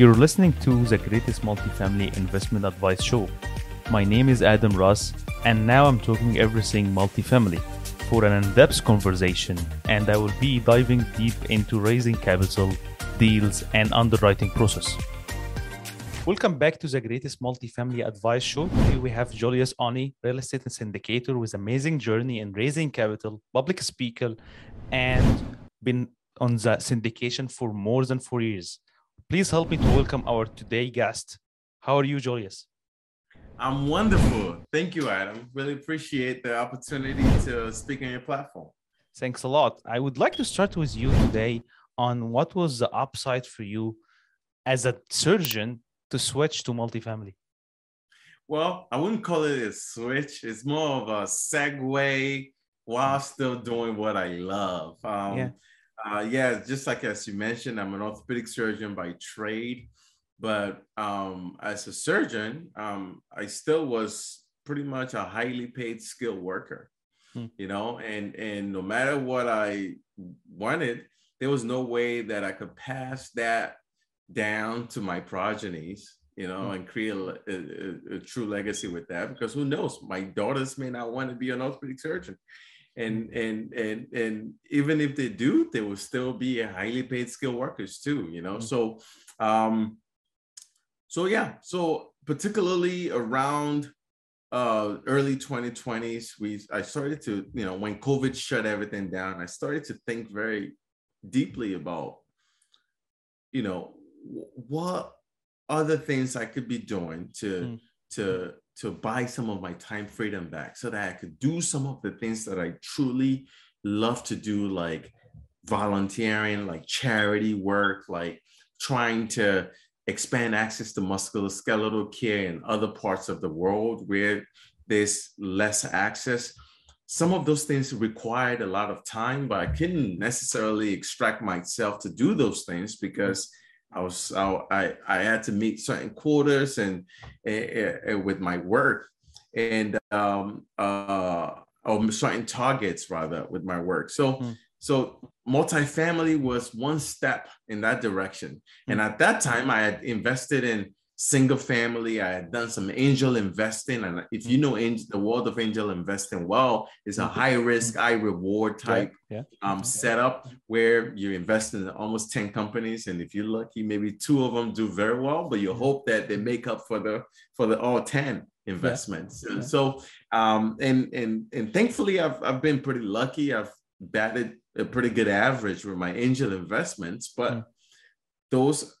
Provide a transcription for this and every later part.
You're listening to the greatest multifamily investment advice show. My name is Adam Ras, and now I'm talking everything multifamily for an in depth conversation, and I will be diving deep into raising capital, deals, and underwriting process. Welcome back to the greatest multifamily advice show. Today we have Julius Oni, real estate syndicator with amazing journey in raising capital, public speaker, and been on the syndication for more than four years. Please help me to welcome our today guest. How are you, Julius? I'm wonderful. Thank you, Adam. Really appreciate the opportunity to speak on your platform. Thanks a lot. I would like to start with you today on what was the upside for you as a surgeon to switch to multifamily? Well, I wouldn't call it a switch. It's more of a segue while still doing what I love. Um, yeah. Uh, yeah, just like as you mentioned, I'm an orthopedic surgeon by trade, but um, as a surgeon, um, I still was pretty much a highly paid skilled worker. Hmm. You know, and and no matter what I wanted, there was no way that I could pass that down to my progenies, you know, mm-hmm. and create a, a, a, true legacy with that. Because who knows, my daughters may not want to be an orthopedic surgeon, and and and and even if they do, they will still be highly paid skilled workers too, you know. Mm-hmm. So, um, so yeah, so particularly around uh early 2020s we i started to you know when covid shut everything down i started to think very deeply about you know what other things I could be doing to mm. to to buy some of my time freedom back so that I could do some of the things that I truly love to do, like volunteering, like charity work, like trying to expand access to musculoskeletal care in other parts of the world where there's less access. Some of those things required a lot of time, but I couldn't necessarily extract myself to do those things because I was I I had to meet certain quotas and, and, and with my work and um uh or certain targets rather with my work. So mm. so multifamily was one step in that direction. Mm. And at that time I had invested in single family. I had done some angel investing. And if you know angel, the world of angel investing well, it's a high risk, high reward type yeah, yeah. Um, setup where you invest in almost 10 companies. And if you're lucky, maybe two of them do very well, but you hope that they make up for the for the all 10 investments. Yeah. So um, and and and thankfully I've I've been pretty lucky. I've batted a pretty good average with my angel investments, but mm. those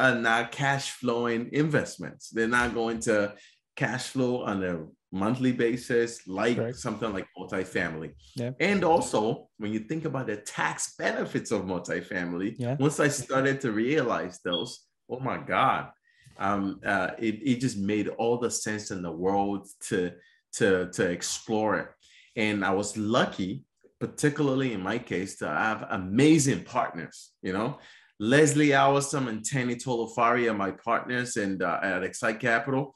are not cash flowing investments. They're not going to cash flow on a monthly basis like Correct. something like multifamily. Yeah. And also, when you think about the tax benefits of multifamily, yeah. once I started to realize those, oh my God, um, uh, it, it just made all the sense in the world to, to, to explore it. And I was lucky, particularly in my case, to have amazing partners, you know, Leslie Awasom and Tani Tolofari are my partners and uh, at Xsite Capital.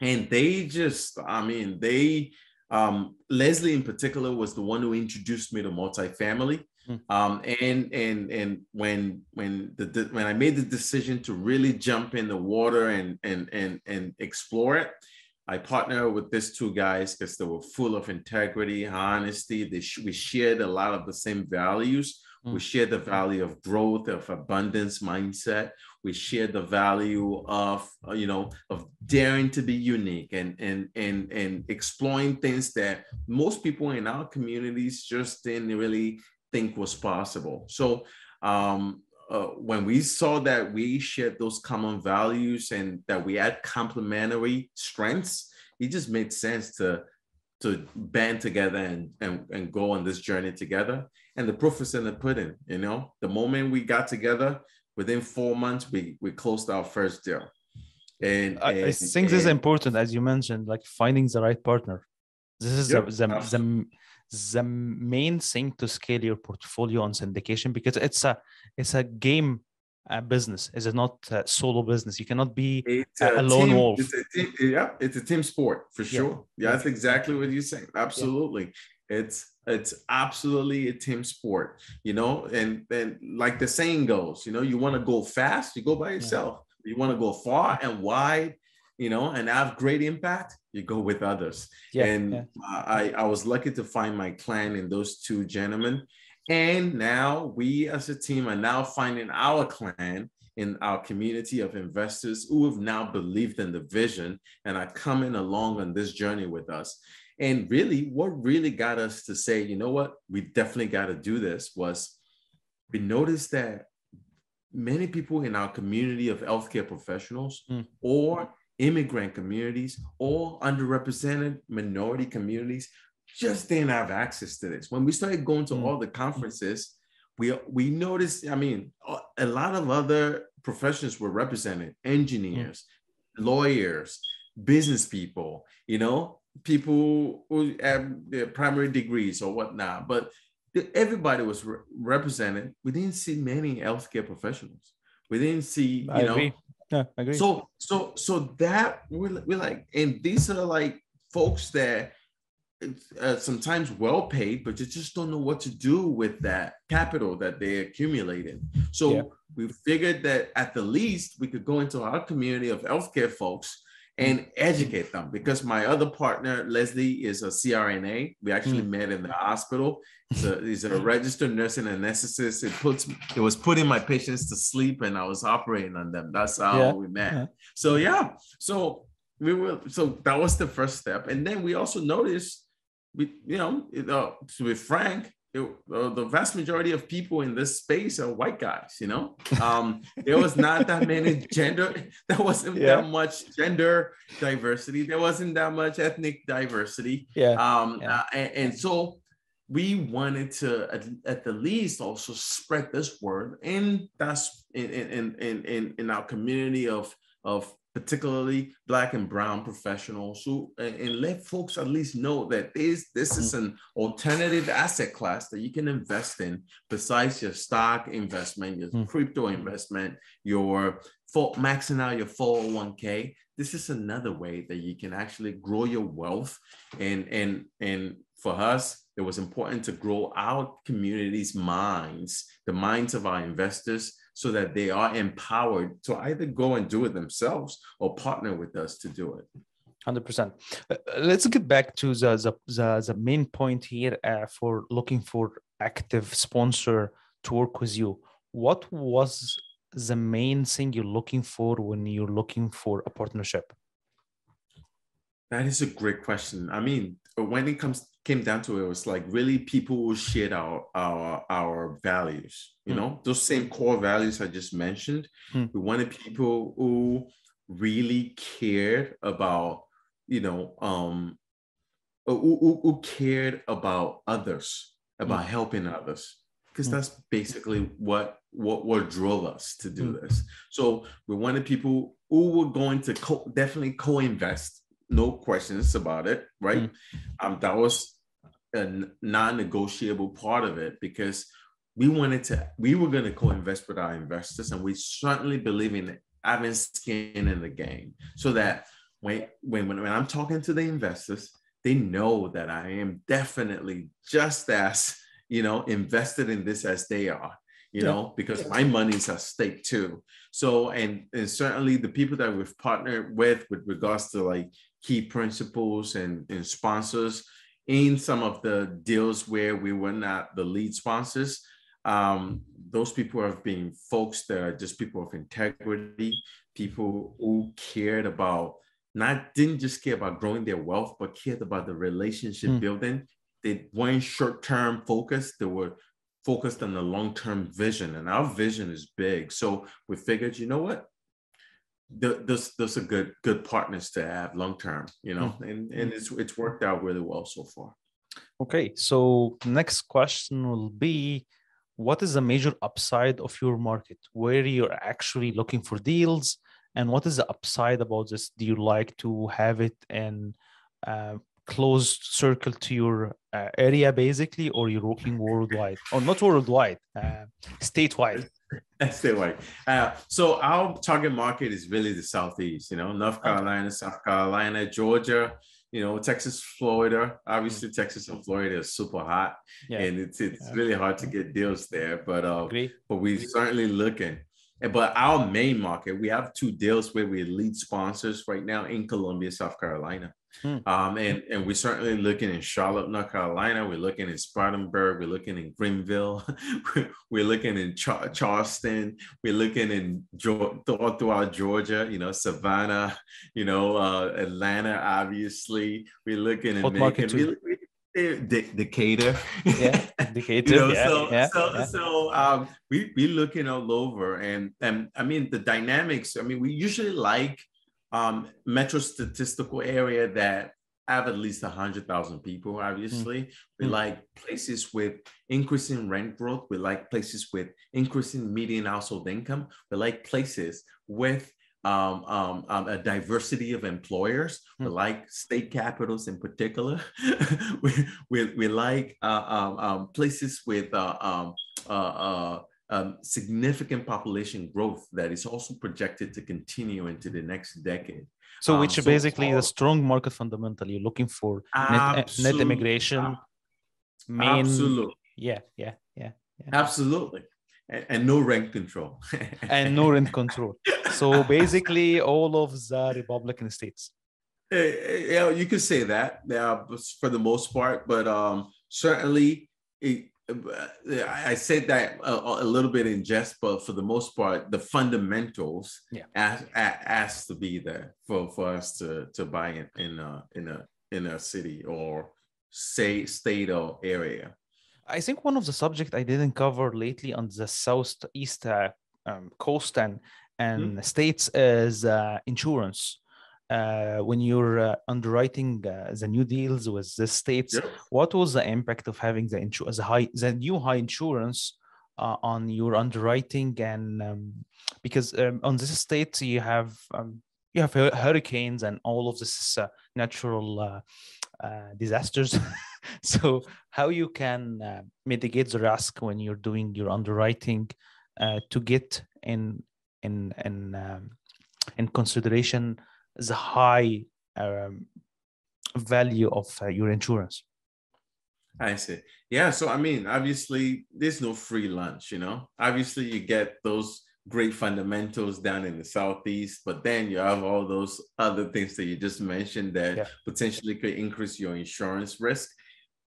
And they just, I mean, they, um, Leslie in particular was the one who introduced me to multifamily. Mm. Um, and and and when when the, the when I made the decision to really jump in the water and and and and explore it, I partnered with these two guys because they were full of integrity, honesty. They we shared a lot of the same values. We mm. share the value of growth, of abundance mindset. We share the value of, uh, you know, of daring to be unique and and and and exploring things that most people in our communities just didn't really think was possible. So um, uh, when we saw that we shared those common values and that we had complementary strengths, it just made sense to to band together and, and, and go on this journey together. And the proof is in the pudding, you know, the moment we got together, within four months, we, we closed our first deal. And, and I think this is important, as you mentioned, like finding the right partner. This is yep, the, the, the, the main thing to scale your portfolio on syndication because it's a it's a game a business? Is it not a solo business? You cannot be a, a, lone team, wolf. It's a team, yeah, it's a team sport for sure. Yeah, yeah that's exactly what you're saying. Absolutely. It's it's absolutely a team sport, you know, and and like the saying goes, you know, you want to go fast, you go by yourself. Yeah. You want to go far and wide, you know, and have great impact, you go with others. Yeah, and yeah. I, I was lucky to find my clan in those two gentlemen. And now we as a team are now finding our clan in our community of investors who have now believed in the vision and are coming along on this journey with us. And really, what really got us to say, you know what, we definitely got to do this was we noticed that many people in our community of healthcare professionals mm. or immigrant communities or underrepresented minority communities just didn't have access to this. When we started going to mm. all the conferences, we we noticed. I mean, a lot of other professions were represented: engineers, mm. lawyers, business people. You know, people who have their primary degrees or whatnot. But everybody was re- represented. We didn't see many healthcare professionals. We didn't see, you I know. Agree. Yeah, I agree. So, so, so that we're, we're like, and these are like folks that uh, sometimes well paid, but you just don't know what to do with that capital that they accumulated. So yeah. we figured that at the least we could go into our community of healthcare folks and educate them because my other partner leslie is a crna we actually mm. met in the hospital. So he's a registered nursing anesthetist. It puts it was putting my patients to sleep and i was operating on them. That's how yeah. we met. Yeah. so yeah. So we were so that was the first step. And then we also noticed we, you know, uh, to be frank, it, the vast majority of people in this space are white guys. You know, um, there was not that many gender. There wasn't yeah. that much gender diversity. There wasn't that much ethnic diversity. Yeah. Um, yeah. Uh, and, and, so we wanted to at, at, the least also spread this word, and that's in in in in, in our community of of particularly black and brown professionals who and let folks at least know that this this is an alternative asset class that you can invest in besides your stock investment your mm. crypto investment your for maxing out your 401k this is another way that you can actually grow your wealth. And and and for us it was important to grow our community's minds the minds of our investors so that they are empowered to either go and do it themselves or partner with us to do it. 100% uh, let's get back to the the, the, the main point here uh, for looking for active sponsor to work with you. What was the main thing you're looking for when you're looking for a partnership? That is a great question. I mean when it comes came down to it, it was like really people who shared our our our values you mm. know those same core values i just mentioned mm. we wanted people who really cared about you know um who, who, who cared about others about mm. helping others because hmm. that's basically what what what drove us to do hmm. this so we wanted people who were going to co- definitely co-invest no questions about it, right? Mm. Um, that was a non-negotiable part of it because we wanted to, we were going to co-invest with our investors, and we certainly believe in having skin in the game, so that when when when I'm talking to the investors, they know that I am definitely just as you know invested in this as they are you yeah. know, because my money's at stake too. So, and, and certainly the people that we've partnered with, with regards to like key principals and, and sponsors in some of the deals where we were not the lead sponsors. Um, those people have been folks that are just people of integrity, people who cared about not didn't just care about growing their wealth, but cared about the relationship mm. building. They weren't short-term focused. They were focused on the long-term vision, and our vision is big. So we figured, you know what? Those those are good good partners to have long term you know mm-hmm. and and it's it's worked out really well so far. Okay so next question will be what is the major upside of your market? Where you're actually looking for deals and what is the upside about this? Do you like to have it in uh, closed circle to your uh, area basically or you're working worldwide? Or not worldwide uh, statewide Statewide. Uh, so our target market is really the Southeast, you know, North Carolina, South Carolina, Georgia, you know, Texas, Florida. Obviously, mm. Texas and Florida is super hot, yeah. and it's it's yeah. really hard to get deals there. But uh, but we're certainly looking. But our main market, we have two deals where we're lead sponsors right now in Columbia, South Carolina. Hmm. Um, and, and we're certainly looking in Charlotte, North Carolina. We're looking in Spartanburg. We're looking in Greenville. we're looking in Char- Charleston. We're looking in all throughout Georgia, you know, Savannah, you know, uh, Atlanta, obviously. We're looking in Macon. We, Decatur. Yeah, Decatur. you know, yeah, so yeah, so yeah. so um, we we looking all over, and and I mean the dynamics. I mean, we usually like um, metro statistical area that have at least 100,000 people, obviously. Mm. We mm. like places with increasing rent growth. We like places with increasing median household income. We like places with um, um, um, a diversity of employers. Mm. We like state capitals in particular. we, we, we like uh, um, um, places with uh, um, uh, uh um, significant population growth that is also projected to continue into the next decade. So, which um, so basically all, the strong market fundamental you're looking for net, net immigration, main, absolutely, yeah, yeah, yeah, yeah. absolutely, and, and, no rent control, and no rent control. So basically, all of the Republican states. Eh, eh, yeah, you could say that. Yeah, for the most part, but um, certainly. It, I said that a, a, little bit in jest, but for the most part, the fundamentals yeah. has to be there for, for us to, to buy in, in a in a in a city or say state or area. I think one of the subject I didn't cover lately on the southeast uh, um, coast and and mm-hmm. states is uh, insurance uh, when you're uh, underwriting uh, the new deals with the states, what was the impact of having the insurance, the high, the new high insurance uh, on your underwriting? And um, because um, on this state you have um, you have hurricanes and all of this uh, natural uh, disasters. so how you can mitigate the risk when you're doing your underwriting to get in in in um, in consideration the high um, value of uh, your insurance. I see. Yeah. So, I mean, obviously, there's no free lunch, you know? Obviously, you get those great fundamentals down in the Southeast, but then you have all those other things that you just mentioned that yeah. potentially could increase your insurance risk.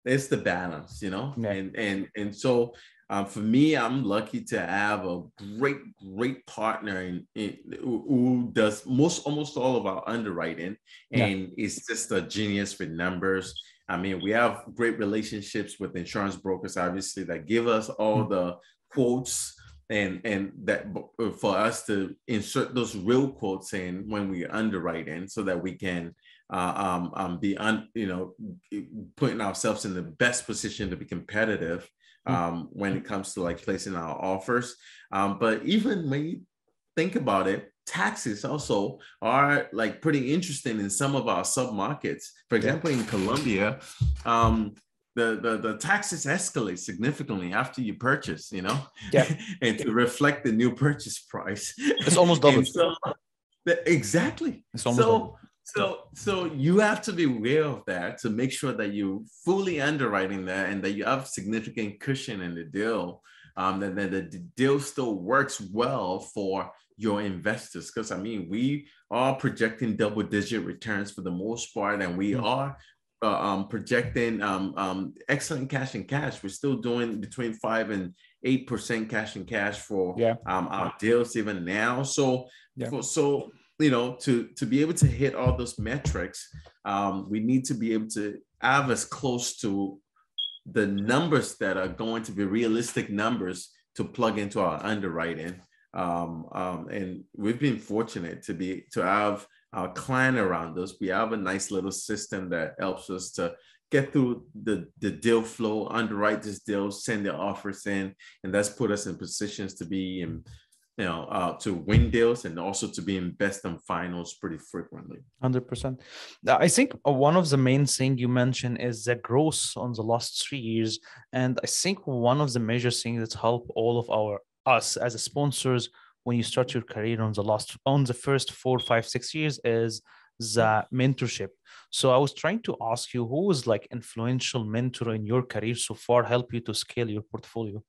It's the balance, you know? Yeah. And, and, and so, um, for me, I'm lucky to have a great, great partner in, in who, does most almost all of our underwriting and yeah. is just a genius with numbers. I mean, we have great relationships with insurance brokers, obviously, that give us all mm-hmm. the quotes and and that for us to insert those real quotes in when we underwrite in so that we can uh, um, um, be un, you know putting ourselves in the best position to be competitive. Um, when it comes to like placing our offers. Um, but even when you think about it, taxes also are like pretty interesting in some of our sub markets. For example, yeah. in Columbia, um, the, the, the taxes escalate significantly after you purchase, you know, yeah, and to reflect the new purchase price. It's almost double. So, exactly. It's almost so, double. So, so you have to be aware of that to make sure that you fully underwriting that and that you have significant cushion in the deal. Um, that, that the deal still works well for your investors. Because I mean, we are projecting double-digit returns for the most part, and we mm-hmm. are uh, um, projecting um, um, excellent cash and cash. We're still doing between five and eight percent cash and cash for yeah. um, our deals even now. So, yeah. for, so you know, to to be able to hit all those metrics, um, we need to be able to have as close to the numbers that are going to be realistic numbers to plug into our underwriting. Um, um, and we've been fortunate to be to have our client around us. We have a nice little system that helps us to get through the, the deal flow, underwrite this deal, send the offers in, and that's put us in positions to be in you know, uh, to win deals and also to be in best and finals pretty frequently. Hundred percent. I think uh, one of the main thing you mentioned is the growth on the last three years, and I think one of the major things that help all of our us as sponsors when you start your career on the last on the first four, five, six years is the mentorship. So I was trying to ask you who was like influential mentor in your career so far help you to scale your portfolio?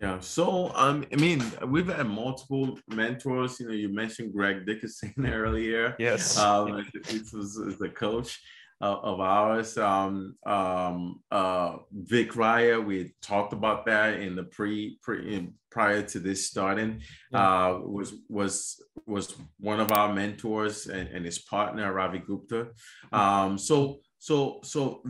Yeah. So um, I mean, we've had multiple mentors. You know, you mentioned Greg Dickerson earlier. Yes. Um, this was the coach uh, of ours. Um, um, uh, Vic Raya, we talked about that in the pre pre in, prior to this starting. Uh, was was was one of our mentors and, and his partner Ravi Gupta. Um, so so so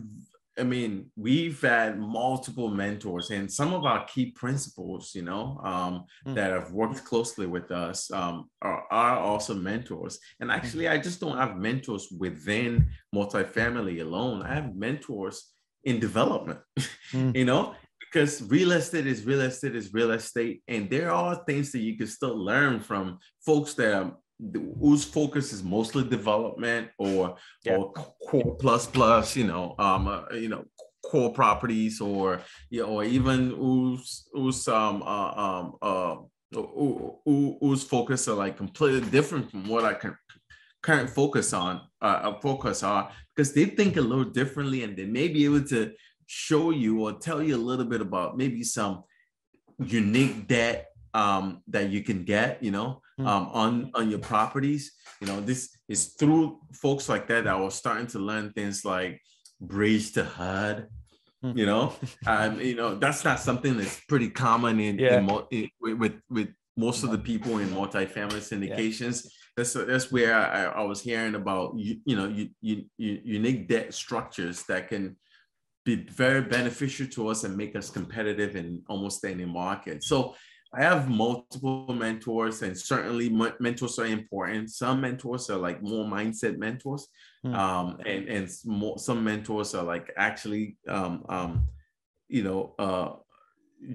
I mean, we've had multiple mentors, and some of our key principals, you know, um, mm. that have worked closely with us um, are, are, also mentors. And hmm. actually, I just don't have mentors within multifamily alone. I have mentors in development, mm. you know, because real estate is real estate is real estate, and there are things that you can still learn from folks that are whose focus is mostly development or yeah. or core plus plus, you know, um, uh, you know, core properties or you know, or even whose whose um uh, um uh who, who, whose focus are like completely different from what I can current focus on uh focus on because they think a little differently and they may be able to show you or tell you a little bit about maybe some unique debt um, that you can get, you know, hmm. um, on on your properties. You know, this is through folks like that that I was starting to learn things like bridge to HUD. Hmm. You know, um, you know that's not something that's pretty common in, yeah. in, in with with most of the people in multifamily syndications. Yeah. That's that's where I, I was hearing about you, you know you, you, you, unique debt structures that can be very beneficial to us and make us competitive in almost any market. So I have multiple mentors, and certainly mentors are important. Some mentors are like more mindset mentors, mm. um, and and more, some mentors are like actually, um, um, you know, uh,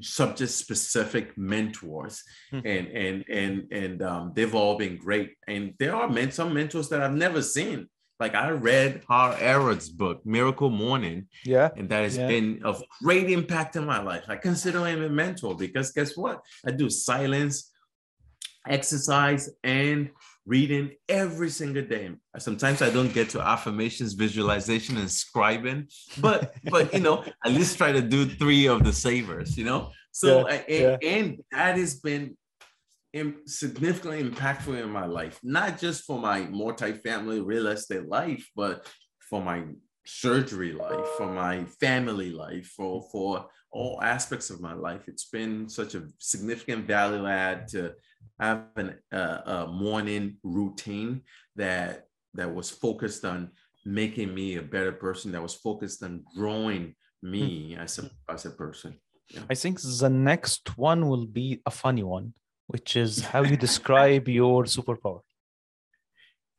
subject specific mentors, mm. and and and and um, they've all been great. And there are men, some mentors that I've never seen like I read Hal Elrod's book, Miracle Morning. Yeah. And that has yeah. been of great impact in my life. I consider him a mentor because guess what? I do silence, exercise, and reading every single day. Sometimes I don't get to affirmations, visualization, and scribing, but but you know, at least try to do three of the savers, you know. So yeah, and, yeah. and that has been significantly impactful in my life, not just for my multi-family real estate life, but for my surgery life, for my family life, for for all aspects of my life. It's been such a significant value add to have an, uh, a morning routine that that was focused on making me a better person, that was focused on growing me hmm. as a as a person. Yeah. I think the next one will be a funny one which is how you describe your superpower.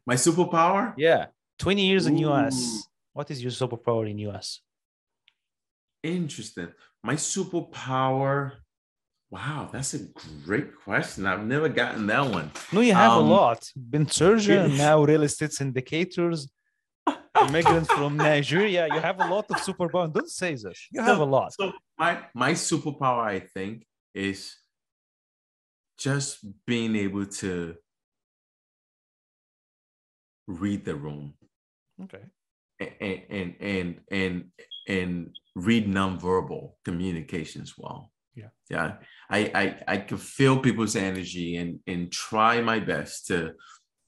My superpower? Yeah. 20 years Ooh. in US. What is your superpower in US? Interesting. My superpower. Wow, that's a great question. I've never gotten that one. No, you have um, a lot. Been surgeon, now real estate syndicators, immigrant from Nigeria. You have a lot of superpower. Don't say this. You have so, a lot. So my my superpower, I think, is just being able to read the room. Okay. And and and and and read nonverbal communications well. Yeah. Yeah. I I I can feel people's energy and and try my best to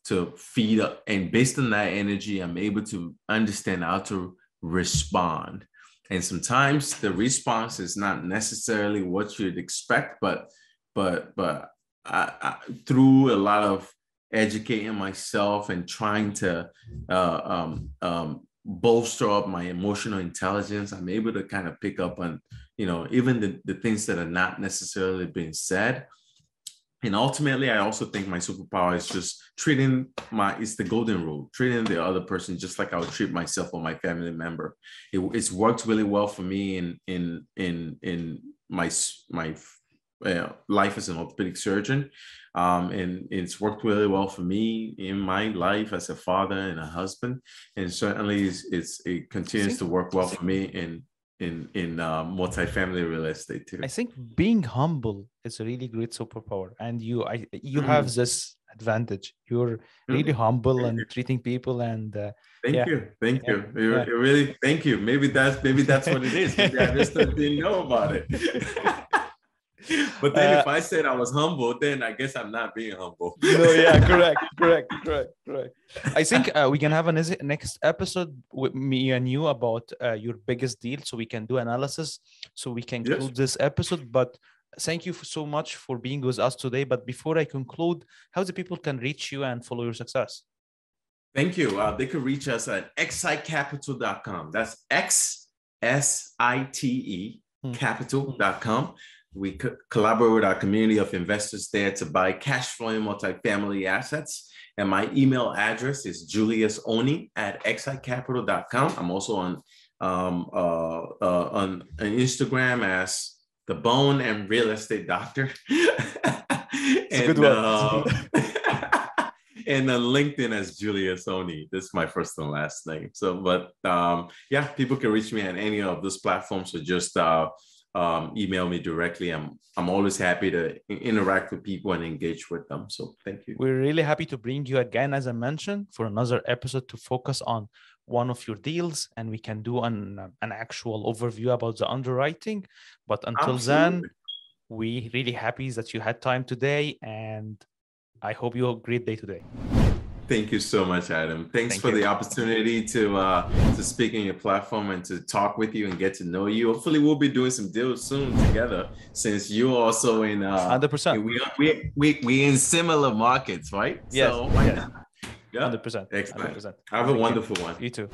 to feed up and based on that energy i'm able to understand how to respond and sometimes the response is not necessarily what you'd expect but but but I, through a lot of educating myself and trying to uh, um, um, bolster up my emotional intelligence, I'm able to kind of pick up on, you know, even the, the things that are not necessarily being said. And ultimately, I also think my superpower is just treating my, it's the golden rule, treating the other person just like I would treat myself or my family member. It, it's worked really well for me in, in, in, in my, my uh, life as an orthopedic surgeon. Um, and it's worked really well for me in my life as a father and a husband. And certainly it's, it's it continues to work well for me in in in uh, multifamily real estate too. I think being humble is a really great superpower, and you I you mm-hmm. have this advantage. You're really humble and treating people and uh, thank yeah. you, thank yeah. you. Yeah. really thank you. Maybe that's maybe that's what it is. I just didn't know about it. but then uh, if I said I was humble, then I guess I'm not being humble. no, yeah, correct, correct, correct, correct. I think uh, we can have a next episode with me and you about uh, your biggest deal, so we can do analysis, so we can yes. conclude this episode. But thank you so much for being with us today. But before I conclude, how the people can reach you and follow your success? Thank you. Uh, they can reach us at xsitecapital.com. That's X S I T E hmm. capital.com. We co- collaborate with our community of investors there to buy cash flowing multifamily assets. And my email address is juliusoni at xsitecapital.com. I'm also on um, uh, uh, on, on Instagram as the bone and real estate doctor. and. Uh, and then LinkedIn as Julius Oni. This is my first and last name. So, but um, yeah, people can reach me on any of those platforms. So just uh, um, email me directly. I'm I'm always happy to interact with people and engage with them. So thank you. We're really happy to bring you again, as I mentioned, for another episode to focus on one of your deals and we can do an, an actual overview about the underwriting. But until Absolutely. then, we really happy that you had time today and I hope you have a great day today. Thank you so much, Adam. Thanks Thank for you. the opportunity to uh, to speak on your platform and to talk with you and get to know you. Hopefully, we'll be doing some deals soon together. Since you're also in uh, hundred percent, we we we we in similar markets, right? Yes. So, yes. Yeah. 100%. Excellent. 100%. Have a wonderful one. You too.